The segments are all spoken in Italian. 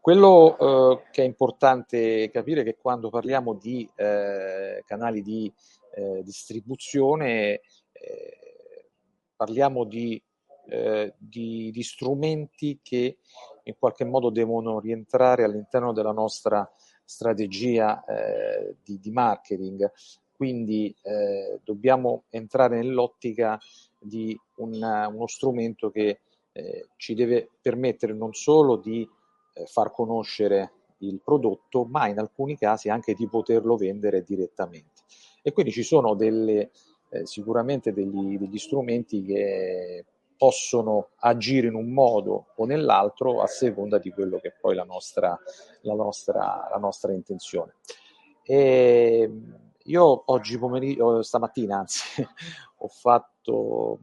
quello eh, che è importante capire è che quando parliamo di eh, canali di eh, distribuzione eh, parliamo di, eh, di, di, strumenti che in qualche modo devono rientrare all'interno della nostra strategia eh, di, di, marketing. Quindi dobbiamo entrare nell'ottica di una, uno strumento che ci deve permettere non solo di eh, far conoscere il prodotto, ma in alcuni casi anche di poterlo vendere direttamente. E quindi ci sono delle, eh, sicuramente degli, degli strumenti che possono agire in un modo o nell'altro a seconda di quello che è poi la nostra, la nostra, la nostra intenzione. E io oggi pomeriggio, stamattina anzi, ho fatto,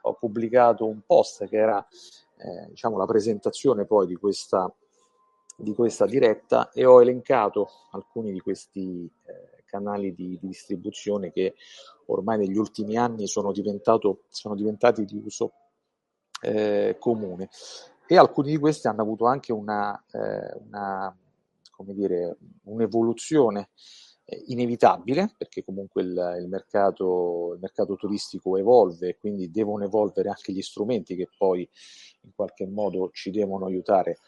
ho pubblicato un post che era eh, diciamo la presentazione poi di questa di questa diretta e ho elencato alcuni di questi eh, canali di, di, distribuzione che ormai negli ultimi anni sono, sono diventati di uso eh, comune. E alcuni di questi hanno avuto anche una, eh, una come dire, un'evoluzione eh, inevitabile perché comunque il, il, mercato, il mercato turistico evolve e quindi devono evolvere anche gli strumenti che poi in qualche modo ci devono aiutare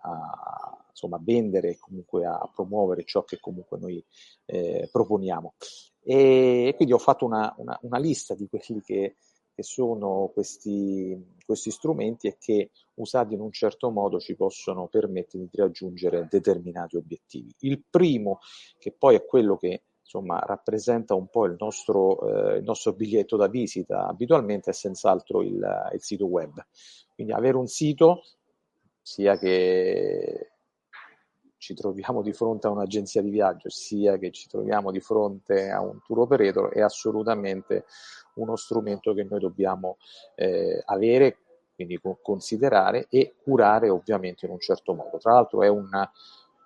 a insomma, vendere e comunque a promuovere ciò che comunque noi eh, proponiamo. E, quindi ho fatto una, una, una lista di quelli che, che sono questi, questi strumenti e che usati in un certo modo ci possono permettere di raggiungere determinati obiettivi. Il primo, che poi è quello che insomma, rappresenta un po' il nostro, eh, il nostro biglietto da visita abitualmente, è senz'altro il, il sito web. Quindi avere un sito sia che ci troviamo di fronte a un'agenzia di viaggio, sia che ci troviamo di fronte a un tour operator, è assolutamente uno strumento che noi dobbiamo eh, avere, quindi considerare e curare ovviamente in un certo modo. Tra l'altro è, una,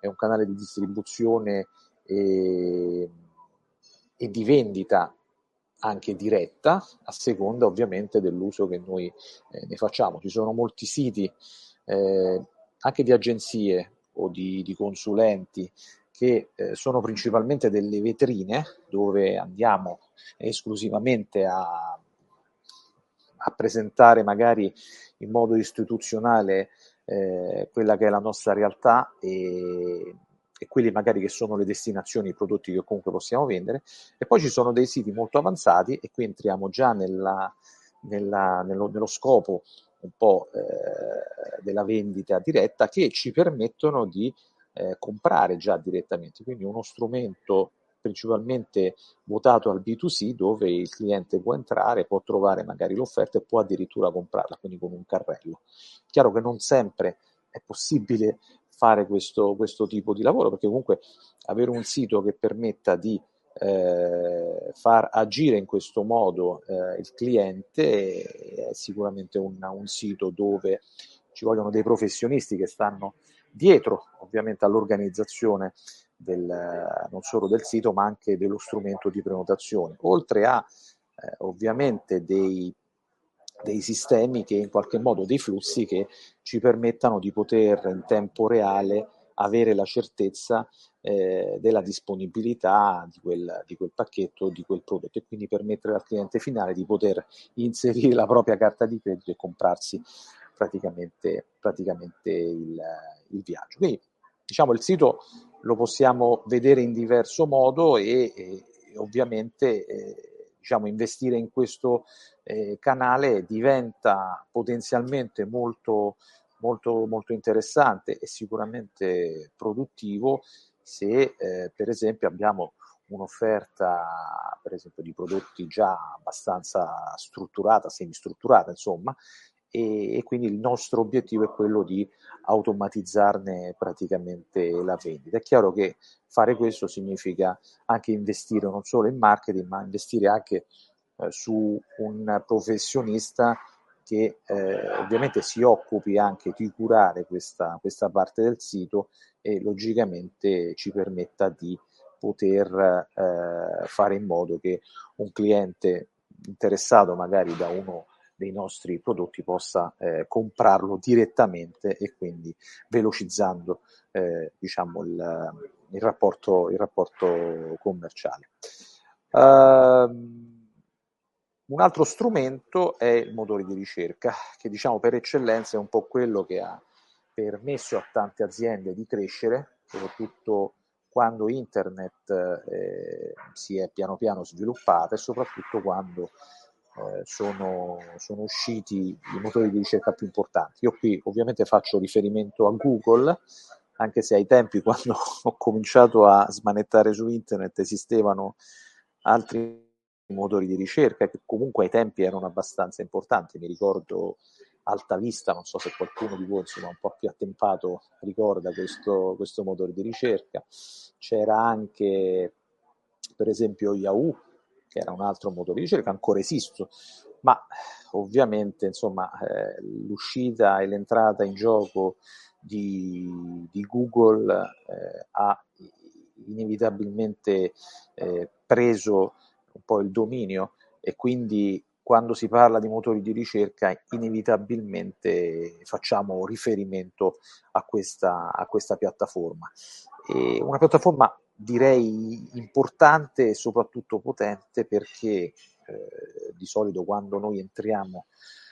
è un canale di distribuzione e, e di vendita anche diretta, a seconda ovviamente dell'uso che noi eh, ne facciamo. Ci sono molti siti eh, anche di agenzie o di, di consulenti che eh, sono principalmente delle vetrine dove andiamo esclusivamente a, a presentare magari in modo istituzionale eh, quella che è la nostra realtà e, e quelli magari che sono le destinazioni, i prodotti che comunque possiamo vendere. E poi ci sono dei siti molto avanzati e qui entriamo già nella, nella, nello, nello scopo un po' eh, della vendita diretta che ci permettono di eh, comprare già direttamente, quindi uno strumento principalmente votato al B2C dove il cliente può entrare, può trovare magari l'offerta e può addirittura comprarla, quindi con un carrello. Chiaro che non sempre è possibile fare questo, questo tipo di lavoro perché comunque avere un sito che permetta di eh, far agire in questo modo eh, il cliente è sicuramente un, un, sito dove ci vogliono dei professionisti che stanno dietro ovviamente all'organizzazione del, non solo del sito ma anche dello strumento di prenotazione, oltre a eh, ovviamente dei, dei sistemi che in qualche modo, dei flussi che ci permettano di poter in tempo reale avere la certezza eh, della disponibilità di quel, di quel pacchetto, di quel prodotto e quindi permettere al cliente finale di poter inserire la propria carta di credito e comprarsi praticamente, praticamente il, il viaggio. Quindi diciamo il sito lo possiamo vedere in diverso modo e, e ovviamente eh, diciamo, investire in questo eh, canale diventa potenzialmente molto, molto, molto interessante e sicuramente produttivo se eh, per esempio abbiamo un'offerta per esempio di prodotti già abbastanza strutturata, semistrutturata insomma, e, e, quindi il nostro obiettivo è quello di automatizzarne praticamente la vendita. È chiaro che fare questo significa anche investire non solo in marketing, ma investire anche eh, su un professionista che eh, ovviamente si occupi anche di curare questa, questa parte del sito e logicamente ci permetta di poter eh, fare in modo che un cliente interessato magari da uno dei nostri prodotti possa eh, comprarlo direttamente e quindi velocizzando eh, diciamo il, il, rapporto, il rapporto commerciale. Uh, un altro strumento è il motore di ricerca, che diciamo per eccellenza è un po' quello che ha permesso a tante aziende di crescere, soprattutto quando internet eh, si è piano piano sviluppata e soprattutto quando eh, sono, sono, usciti i motori di ricerca più importanti. Io qui ovviamente faccio riferimento a Google, anche se ai tempi quando ho cominciato a smanettare su internet esistevano altri motori di ricerca che comunque ai tempi erano abbastanza importanti. Mi ricordo Alta Vista, non so se qualcuno di voi insomma un po' più attempato ricorda questo, questo motore di ricerca. C'era anche per esempio Yahoo, che era un altro motore di ricerca, ancora esisto, ma ovviamente insomma eh, l'uscita e l'entrata in gioco di, di Google eh, ha inevitabilmente eh, preso po' il dominio e quindi quando si parla di motori di ricerca inevitabilmente facciamo riferimento a questa, a questa piattaforma. E una piattaforma direi importante e soprattutto potente perché eh, di solito quando noi entriamo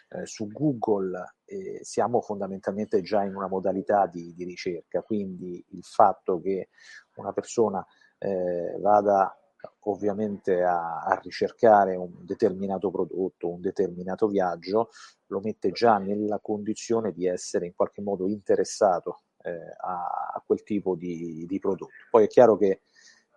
eh, su Google eh, siamo fondamentalmente già in una modalità di, di, ricerca, quindi il fatto che una persona eh, vada ovviamente a, a, ricercare un determinato prodotto, un determinato viaggio, lo mette già nella condizione di essere in qualche modo interessato eh, a, a, quel tipo di, di, prodotto. Poi è chiaro che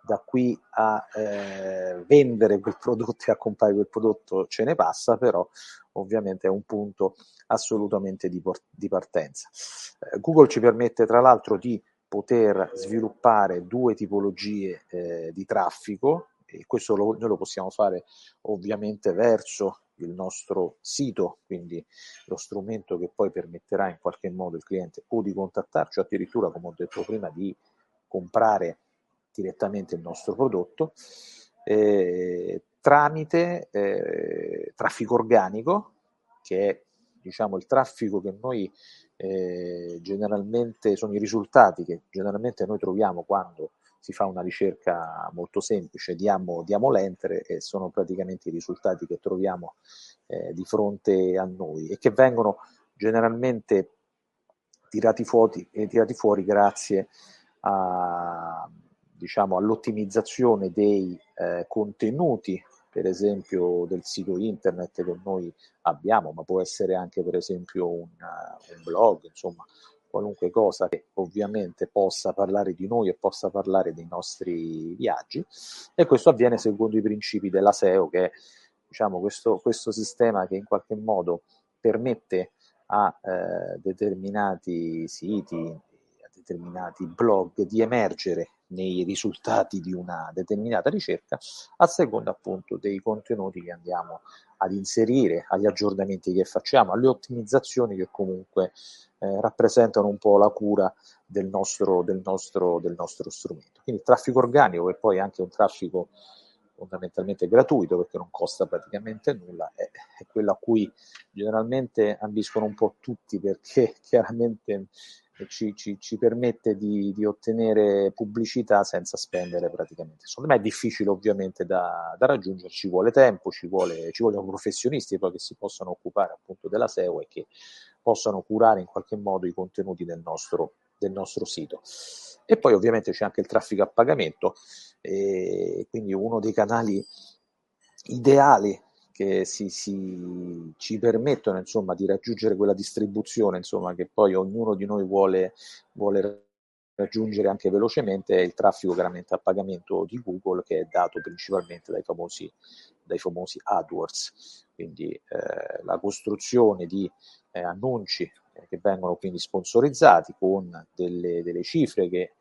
da qui a eh, vendere quel prodotto e a comprare quel prodotto ce ne passa, però ovviamente è un punto assolutamente di, di partenza. Eh, Google ci permette tra l'altro di poter sviluppare due tipologie eh, di traffico e questo lo, noi lo possiamo fare ovviamente verso il nostro sito, quindi lo strumento che poi permetterà in qualche modo il cliente o di contattarci o addirittura, come ho detto prima, di comprare direttamente il nostro prodotto eh, tramite eh, traffico organico, che è diciamo il traffico che noi eh, generalmente sono i risultati che generalmente noi troviamo quando si fa una ricerca molto semplice, diamo, diamo l'enter e sono praticamente i risultati che troviamo eh, di fronte a noi e che vengono generalmente tirati fuori, tirati fuori grazie a, diciamo, all'ottimizzazione dei eh, contenuti per esempio del sito internet che noi abbiamo, ma può essere anche per esempio un, un blog, insomma qualunque cosa che ovviamente possa parlare di noi e possa parlare dei nostri viaggi. E questo avviene secondo i principi della SEO che è diciamo, questo, questo sistema che in qualche modo permette a eh, determinati siti, a determinati blog di emergere nei risultati di una determinata ricerca a seconda appunto dei contenuti che andiamo ad inserire, agli aggiornamenti che facciamo, alle ottimizzazioni che comunque eh, rappresentano un po' la cura del nostro, del, nostro, del nostro strumento. Quindi il traffico organico, che poi è anche un traffico fondamentalmente gratuito perché non costa praticamente nulla, è, è quello a cui generalmente ambiscono un po' tutti perché chiaramente ci, ci, ci permette di, di, ottenere pubblicità senza spendere praticamente. Secondo me è difficile ovviamente da, da raggiungere, ci vuole tempo, ci, vuole, ci vogliono professionisti poi che si possano occupare appunto della SEO e che possano curare in qualche modo i contenuti del nostro, del nostro sito. E poi ovviamente c'è anche il traffico a pagamento, e quindi uno dei canali ideali che si, si, ci permettono insomma, di raggiungere quella distribuzione insomma, che poi ognuno di noi vuole, vuole raggiungere anche velocemente è il traffico chiaramente a pagamento di Google che è dato principalmente dai famosi, dai famosi AdWords, quindi eh, la costruzione di eh, annunci eh, che vengono quindi sponsorizzati con delle, delle cifre che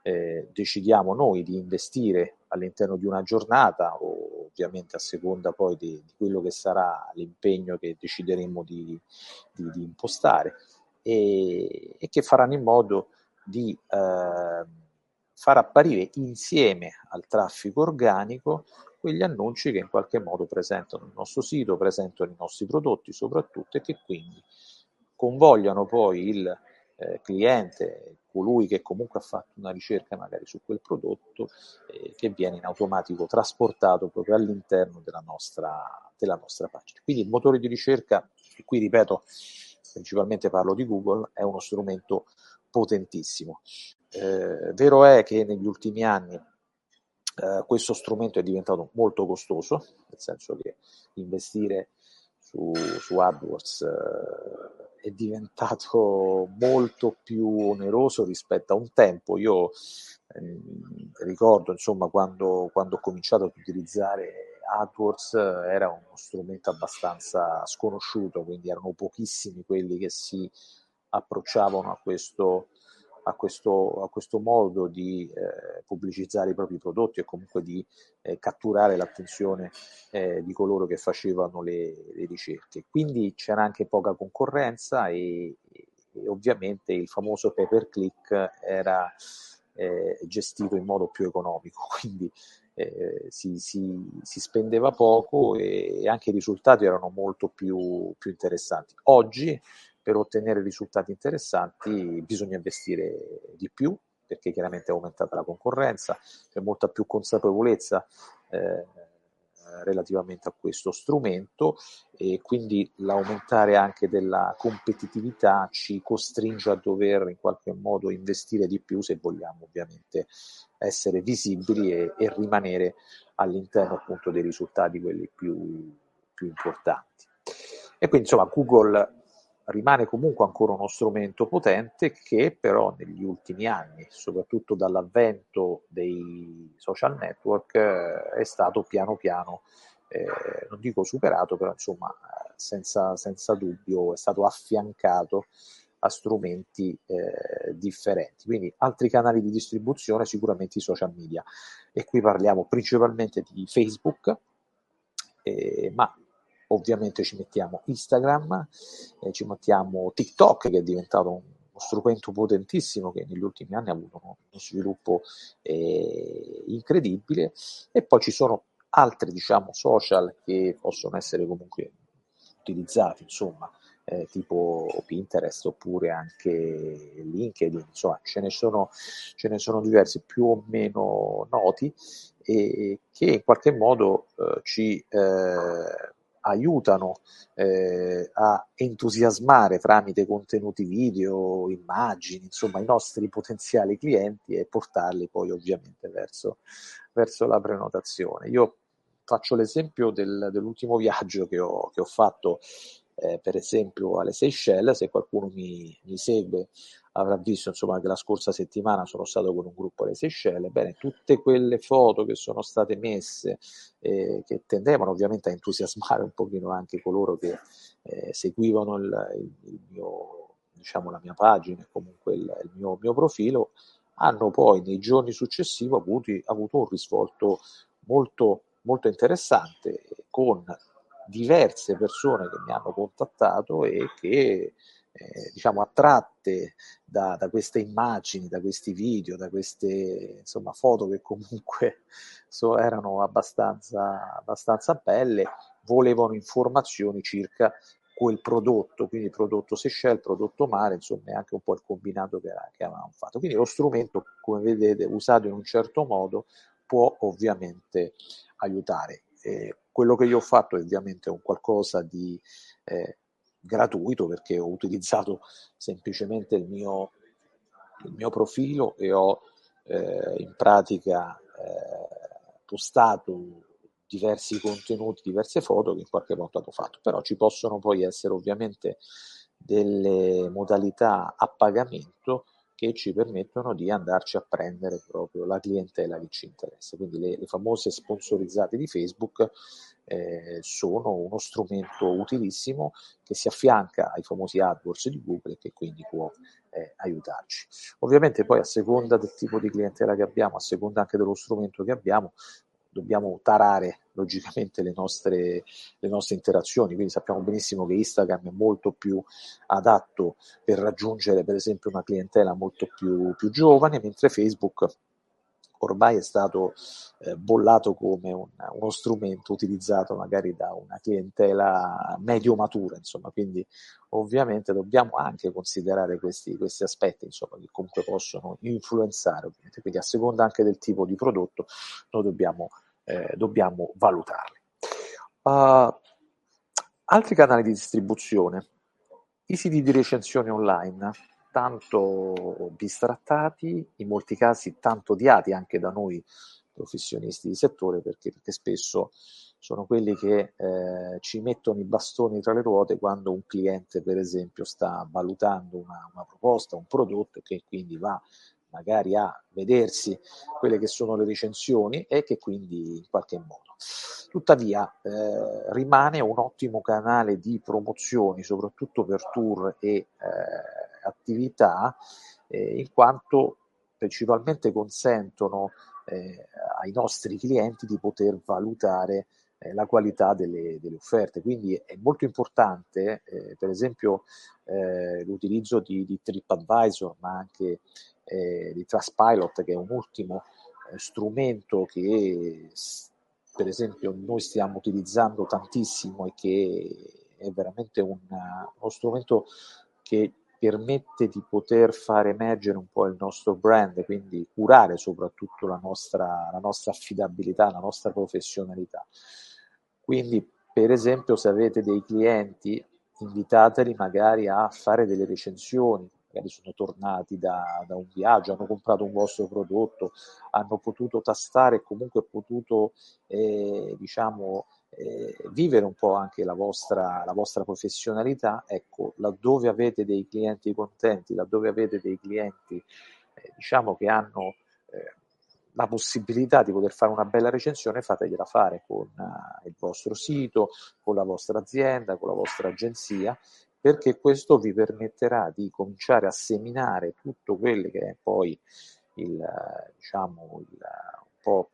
eh, decidiamo noi di investire all'interno di una giornata o ovviamente a seconda poi di, di quello che sarà l'impegno che decideremo di, di, di impostare e, e, che faranno in modo di eh, far apparire insieme al traffico organico quegli annunci che in qualche modo presentano il nostro sito, presentano i nostri prodotti soprattutto e che quindi convogliano poi il eh, cliente, colui che comunque ha fatto una ricerca magari su quel prodotto, eh, che viene in automatico trasportato proprio all'interno della nostra, della nostra pagina. Quindi il motore di ricerca, qui ripeto, principalmente parlo di Google, è uno strumento potentissimo. Eh, vero è che negli ultimi anni eh, questo strumento è diventato molto costoso, nel senso che investire su, su AdWords eh, è diventato molto più oneroso rispetto a un tempo. Io ehm, ricordo, insomma, quando, quando ho cominciato ad utilizzare AdWords era uno strumento abbastanza sconosciuto, quindi erano pochissimi quelli che si approcciavano a questo, a questo, a questo modo di eh, pubblicizzare i propri prodotti e comunque di eh, catturare l'attenzione eh, di coloro che facevano le, le, ricerche. Quindi c'era anche poca concorrenza e, e ovviamente il famoso pay per click era eh, gestito in modo più economico, quindi eh, si, si, si, spendeva poco e anche i risultati erano molto più, più interessanti. Oggi per ottenere risultati interessanti bisogna investire di più perché chiaramente è aumentata la concorrenza, c'è molta più consapevolezza eh, relativamente a questo strumento e quindi l'aumentare anche della competitività ci costringe a dover in qualche modo investire di più se vogliamo ovviamente essere visibili e, e rimanere all'interno appunto dei risultati quelli più, più importanti. E quindi insomma Google rimane comunque ancora uno strumento potente che però negli ultimi anni, soprattutto dall'avvento dei social network, eh, è stato piano piano, eh, non dico superato, però insomma senza, senza dubbio è stato affiancato a strumenti eh, differenti. Quindi altri canali di distribuzione, sicuramente i social media. E qui parliamo principalmente di Facebook, eh, ma ovviamente ci mettiamo Instagram, eh, ci mettiamo TikTok che è diventato un, strumento potentissimo che negli ultimi anni ha avuto uno, uno sviluppo eh, incredibile. E poi ci sono altri diciamo social che possono essere comunque utilizzati insomma eh, tipo Pinterest oppure anche LinkedIn, insomma ce ne sono, ce ne sono diversi più o meno noti e che in qualche modo eh, ci eh, aiutano eh, a entusiasmare tramite contenuti video, immagini, insomma i nostri potenziali clienti e portarli poi ovviamente verso, verso la prenotazione. Io faccio l'esempio del, dell'ultimo viaggio che ho, che ho fatto eh, per esempio alle Seychelles, se qualcuno mi, mi segue avrà visto insomma, che la scorsa settimana sono stato con un gruppo alle Seychelles, bene, tutte quelle foto che sono state messe, eh, che tendevano ovviamente a entusiasmare un pochino anche coloro che eh, seguivano il, il, mio, diciamo, la mia pagina e comunque il, il mio, mio, profilo, hanno poi nei giorni successivi avuto, avuto un risvolto molto, molto interessante con diverse persone che mi hanno contattato e che eh, diciamo attratte da, da, queste immagini, da questi video, da queste insomma, foto che comunque so, erano abbastanza, abbastanza belle, volevano informazioni circa quel prodotto, quindi prodotto Seychelles, prodotto mare, insomma è anche un po' il combinato che, che avevamo fatto. Quindi lo strumento, come vedete, usato in un certo modo, può ovviamente aiutare. Eh, quello che io ho fatto è ovviamente un qualcosa di eh, gratuito perché ho utilizzato semplicemente il mio, il mio profilo e ho eh, in pratica eh, postato diversi contenuti, diverse foto che in qualche modo ho fatto, però ci possono poi essere ovviamente delle modalità a pagamento che ci permettono di andarci a prendere proprio la clientela che ci interessa. Quindi le, le famose sponsorizzate di Facebook eh, sono uno strumento utilissimo che si affianca ai famosi AdWords di Google e che quindi può eh, aiutarci. Ovviamente poi a seconda del tipo di clientela che abbiamo, a seconda anche dello strumento che abbiamo, dobbiamo tarare logicamente le nostre, le nostre interazioni, quindi sappiamo benissimo che Instagram è molto più adatto per raggiungere per esempio una clientela molto più, più giovane, mentre Facebook ormai è stato eh, bollato come un, uno strumento utilizzato magari da una clientela medio matura, insomma, quindi ovviamente dobbiamo anche considerare questi, questi aspetti, insomma, che comunque possono influenzare, ovviamente, quindi a seconda anche del tipo di prodotto noi dobbiamo, eh, dobbiamo valutarli. Uh, altri canali di distribuzione, i siti di recensione online tanto bistrattati, in molti casi tanto odiati anche da noi professionisti di settore, perché, perché spesso sono quelli che eh, ci mettono i bastoni tra le ruote quando un cliente, per esempio, sta valutando una, una proposta, un prodotto che quindi va magari a vedersi quelle che sono le recensioni e che quindi in qualche modo. Tuttavia eh, rimane un ottimo canale di promozioni, soprattutto per tour e eh, attività, eh, in quanto principalmente consentono eh, ai nostri clienti di poter valutare eh, la qualità delle, delle, offerte. Quindi è molto importante, eh, per esempio, eh, l'utilizzo di, di, TripAdvisor, ma anche eh, di Trustpilot, che è un ultimo eh, strumento che, per esempio, noi stiamo utilizzando tantissimo e che è veramente un, uno strumento che permette di poter far emergere un po' il nostro brand, quindi curare soprattutto la nostra, la nostra affidabilità, la nostra professionalità. Quindi, per esempio, se avete dei clienti, invitateli magari a fare delle recensioni, magari sono tornati da, da, un viaggio, hanno comprato un vostro prodotto, hanno potuto tastare e comunque potuto, eh, diciamo, eh, vivere un po' anche la vostra, la vostra professionalità, ecco, laddove avete dei clienti contenti, laddove avete dei clienti eh, diciamo che hanno eh, la possibilità di poter fare una bella recensione, fategliela fare con uh, il vostro sito, con la vostra azienda, con la vostra agenzia, perché questo vi permetterà di cominciare a seminare tutto quello che è poi il, diciamo, il, un po'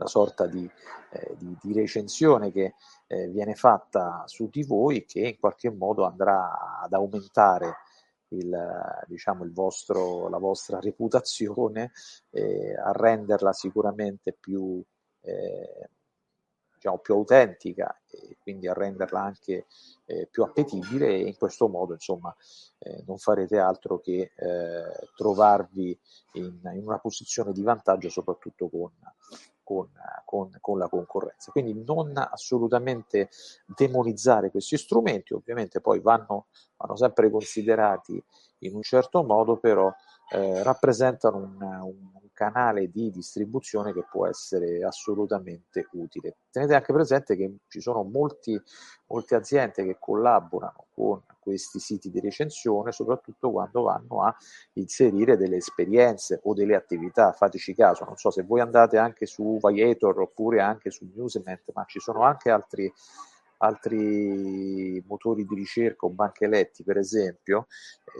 una sorta di, eh, di, di recensione che eh, viene fatta su di voi che in qualche modo andrà ad aumentare il, diciamo, il vostro, la vostra reputazione, eh, a renderla sicuramente più, eh, diciamo, più autentica e quindi a renderla anche eh, più appetibile e in questo modo insomma eh, non farete altro che trovarvi in, in, una posizione di vantaggio soprattutto con, con, con, con, la concorrenza. Quindi non assolutamente demonizzare questi strumenti, ovviamente poi vanno, vanno sempre considerati in un certo modo, però eh, rappresentano un, un, canale di distribuzione che può essere assolutamente utile. Tenete anche presente che ci sono molti, molte aziende che collaborano con questi siti di recensione, soprattutto quando vanno a inserire delle esperienze o delle attività. Fateci caso, non so se voi andate anche su Viator oppure anche su Newsement, ma ci sono anche altri altri motori di ricerca o banche letti, per esempio,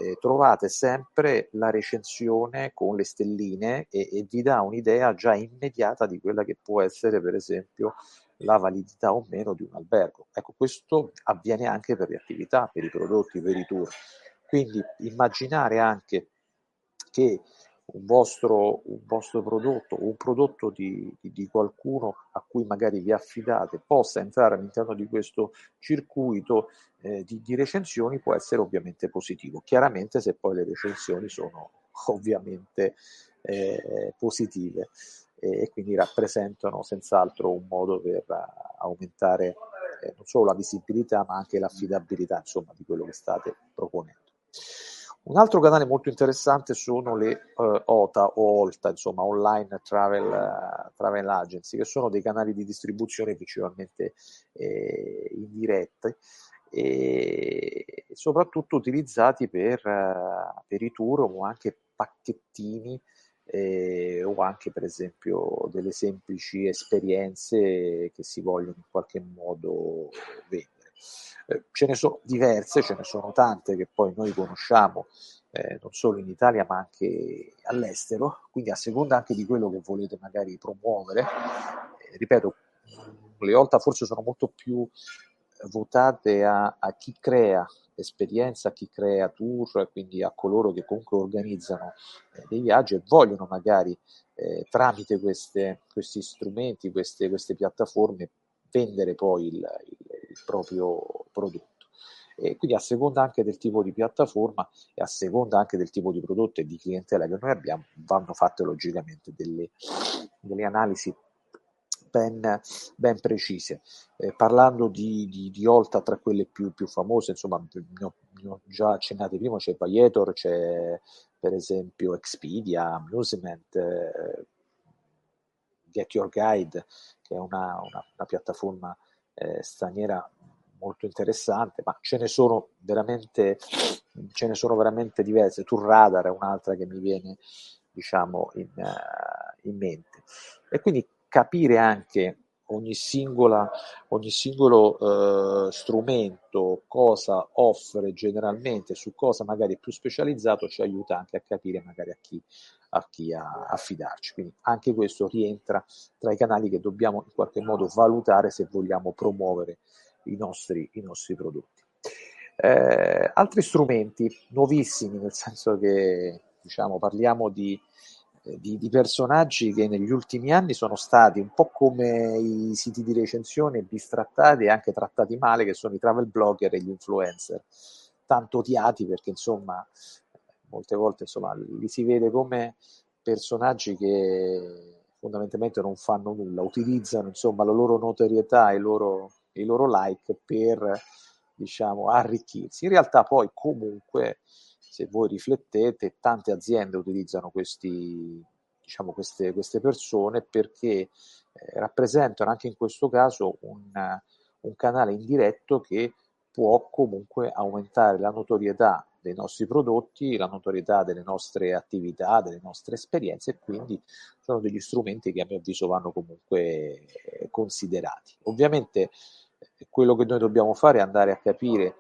eh, trovate sempre la recensione con le stelline e, e, vi dà un'idea già immediata di quella che può essere, per esempio, la validità o meno di un albergo. Ecco, questo avviene anche per le attività, per i prodotti, per i tour. Quindi immaginare anche che un vostro, un vostro prodotto o un prodotto di, di, di, qualcuno a cui magari vi affidate possa entrare all'interno di questo circuito eh, di, di, recensioni può essere ovviamente positivo. Chiaramente se poi le recensioni sono ovviamente eh, positive e, e, quindi rappresentano senz'altro un modo per uh, aumentare eh, non solo la visibilità ma anche l'affidabilità insomma, di quello che state proponendo. Un altro canale molto interessante sono le uh, OTA o OLTA, insomma Online Travel, uh, Travel Agency, che sono dei canali di distribuzione principalmente eh, indirette e soprattutto utilizzati per, uh, per i tour o anche pacchettini eh, o anche per esempio delle semplici esperienze che si vogliono in qualche modo vendere. Eh, ce ne sono diverse, ce ne sono tante che poi noi conosciamo eh, non solo in Italia ma anche all'estero, quindi a seconda anche di quello che volete magari promuovere, eh, ripeto, le OLTA forse sono molto più votate a, a chi crea esperienza, a chi crea tour, quindi a coloro che comunque organizzano eh, dei viaggi e vogliono magari eh, tramite queste, questi strumenti, queste, queste, piattaforme, vendere poi il, il, il proprio prodotto. E quindi a seconda anche del tipo di piattaforma e a seconda anche del tipo di prodotto e di clientela che noi abbiamo, vanno fatte logicamente delle, delle analisi ben, ben precise. Eh, parlando di, di, di, Olta, tra quelle più, più famose, insomma, ne ho, ne ho, già accennate prima, c'è Paietor, c'è per esempio Expedia, Amusement, eh, Get Your Guide, che è una, una, una piattaforma eh, straniera molto interessante, ma ce ne sono veramente, ce ne sono veramente diverse. Tour Radar è un'altra che mi viene, diciamo, in, uh, in mente. E quindi capire anche ogni, singola, ogni singolo uh, strumento, cosa offre generalmente, su cosa magari è più specializzato, ci aiuta anche a capire magari a chi, a chi affidarci. Quindi anche questo rientra tra i canali che dobbiamo in qualche modo valutare se vogliamo promuovere i nostri, i nostri prodotti. Eh, altri strumenti nuovissimi, nel senso che diciamo, parliamo di, eh, di, di, personaggi che negli ultimi anni sono stati un po' come i siti di recensione bistrattati e anche trattati male, che sono i travel blogger e gli influencer, tanto odiati perché insomma molte volte insomma, li si vede come personaggi che fondamentalmente non fanno nulla, utilizzano insomma la loro notorietà e i loro i loro like per diciamo arricchirsi. In realtà poi comunque se voi riflettete tante aziende utilizzano questi diciamo queste, queste persone perché eh, rappresentano anche in questo caso un, un canale indiretto che può comunque aumentare la notorietà dei nostri prodotti, la notorietà delle nostre attività, delle nostre esperienze e quindi sono degli strumenti che a mio avviso vanno comunque eh, considerati. Ovviamente quello che noi dobbiamo fare è andare a capire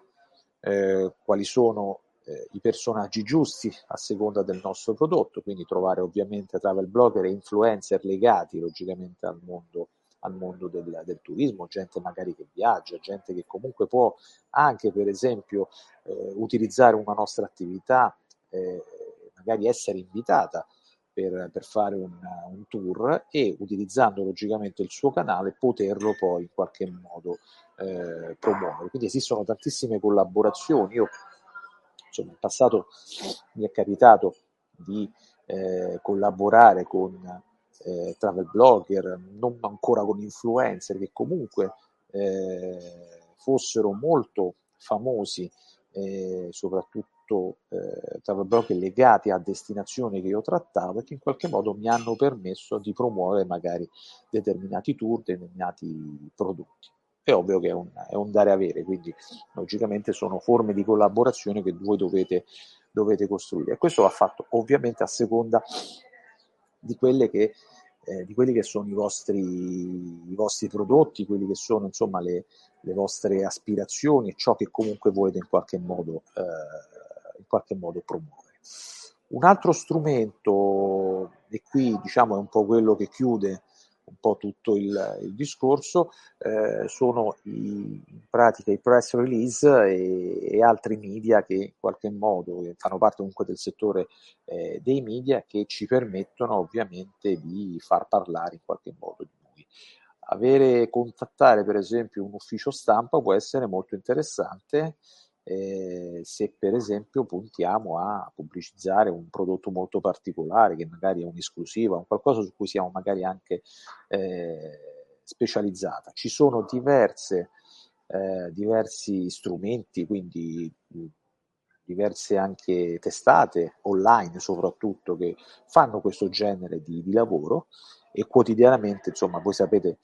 eh, quali sono eh, i personaggi giusti a seconda del nostro prodotto, quindi trovare ovviamente travel blogger e influencer legati logicamente al mondo, al mondo del, del, turismo, gente magari che viaggia, gente che comunque può anche per esempio eh, utilizzare una nostra attività, eh, magari essere invitata per, per fare un, un, tour e utilizzando logicamente il suo canale poterlo poi in qualche modo eh, promuovere. Quindi esistono tantissime collaborazioni. Io insomma, in passato mi è capitato di eh, collaborare con eh, travel blogger, non ancora con influencer che comunque eh, fossero molto famosi, eh, soprattutto eh, travel blogger legati a destinazioni che io trattavo e che in qualche modo mi hanno permesso di promuovere magari determinati tour, determinati prodotti. È ovvio che è un, è un dare avere, quindi logicamente sono forme di collaborazione che voi dovete, dovete costruire. E questo va fatto ovviamente a seconda di quelle che eh, di quelli che sono i vostri, i vostri prodotti, quelli che sono insomma le, le vostre aspirazioni e ciò che comunque volete in qualche modo eh, in qualche modo promuovere. Un altro strumento, e qui diciamo è un po' quello che chiude po' tutto il, il discorso, eh, sono i, in pratica i press release e, e, altri media che in qualche modo fanno parte comunque del settore eh, dei media che ci permettono ovviamente di far parlare in qualche modo di noi. Avere, contattare per esempio un ufficio stampa può essere molto interessante eh, se per esempio puntiamo a pubblicizzare un prodotto molto particolare che magari è un'esclusiva, un qualcosa su cui siamo magari anche eh, specializzata. Ci sono diverse, eh, diversi strumenti, quindi diverse anche testate online soprattutto che fanno questo genere di, di lavoro e quotidianamente, insomma, voi sapete,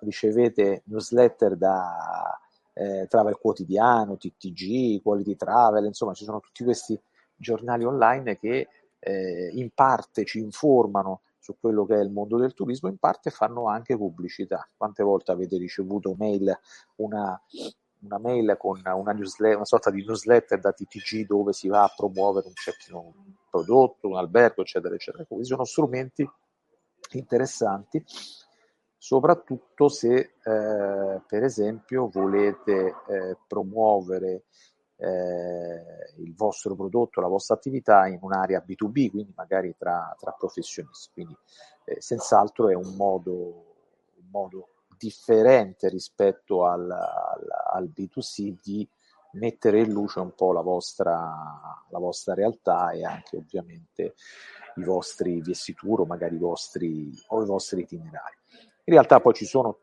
ricevete newsletter da eh, Travel Quotidiano, TTG, Quality Travel, insomma ci sono tutti questi giornali online che eh, in parte ci informano su quello che è il mondo del turismo, in parte fanno anche pubblicità. Quante volte avete ricevuto mail, una, una mail con una, newsletter, una sorta di newsletter da TTG dove si va a promuovere un, certo, prodotto, un albergo, eccetera, eccetera. Quindi sono strumenti interessanti soprattutto se eh, per esempio volete eh, promuovere eh, il vostro prodotto, la vostra attività in un'area B2B, quindi magari tra, tra professionisti. Quindi eh, senz'altro è un modo, un modo differente rispetto al, al, al, B2C di mettere in luce un po' la vostra, la vostra realtà e anche ovviamente i vostri vestiture o magari i vostri, o i vostri itinerari. In realtà poi ci sono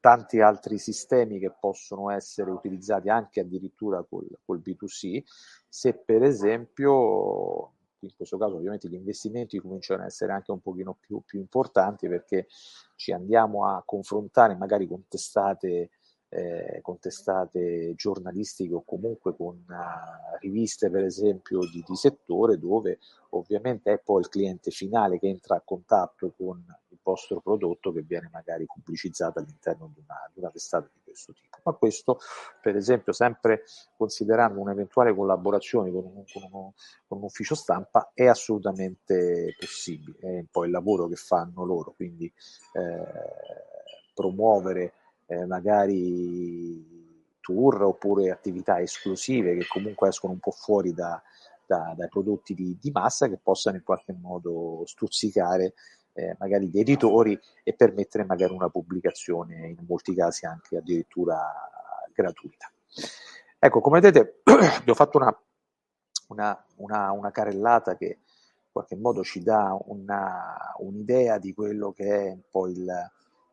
tanti altri sistemi che possono essere utilizzati anche addirittura col, col B2C, se per esempio in questo caso ovviamente gli investimenti cominciano ad essere anche un pochino più, più importanti perché ci andiamo a confrontare magari con testate, eh, con testate giornalistiche o comunque con uh, riviste per esempio di, di, settore dove ovviamente è poi il cliente finale che entra a contatto con vostro prodotto che viene magari pubblicizzato all'interno di una, di una testata di questo tipo. Ma questo, per esempio, sempre considerando un'eventuale collaborazione con un, con, uno, con un ufficio stampa, è assolutamente possibile. È un po' il lavoro che fanno loro, quindi eh, promuovere eh, magari tour oppure attività esclusive che comunque escono un po' fuori da, da, dai prodotti di, di, massa che possano in qualche modo stuzzicare eh, magari gli editori e permettere magari una pubblicazione in molti casi anche addirittura gratuita. Ecco, come vedete, vi ho fatto una, una, una, una carrellata che in qualche modo ci dà un'idea di quello che è un po' il,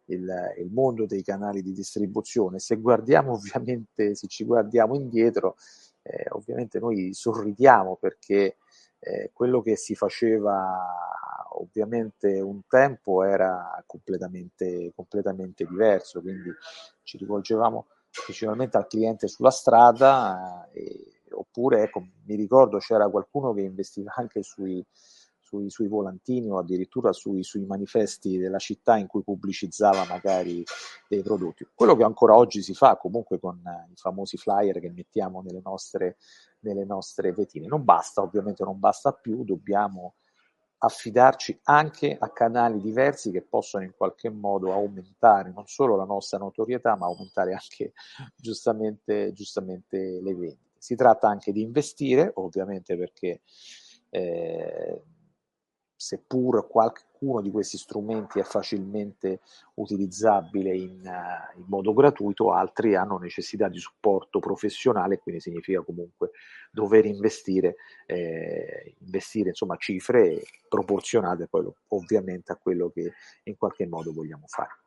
il, il, mondo dei canali di distribuzione. Se guardiamo ovviamente, se ci guardiamo indietro, eh, ovviamente noi sorridiamo perché eh, quello che si faceva ovviamente un tempo era completamente, completamente diverso, quindi ci rivolgevamo principalmente al cliente sulla strada, eh, oppure ecco, mi ricordo c'era qualcuno che investiva anche sui, sui, sui volantini o addirittura sui, sui, manifesti della città in cui pubblicizzava magari dei prodotti. Quello che ancora oggi si fa comunque con i famosi flyer che mettiamo nelle nostre, nelle nostre vetine. Non basta, ovviamente non basta più, dobbiamo affidarci anche a canali diversi che possono in qualche modo aumentare non solo la nostra notorietà, ma aumentare anche giustamente, giustamente le vendite. Si tratta anche di investire, ovviamente perché eh, seppur qualcuno di questi strumenti è facilmente utilizzabile in, uh, in, modo gratuito, altri hanno necessità di supporto professionale, quindi significa comunque dover investire, eh, investire insomma, cifre proporzionate poi ovviamente a quello che in qualche modo vogliamo fare.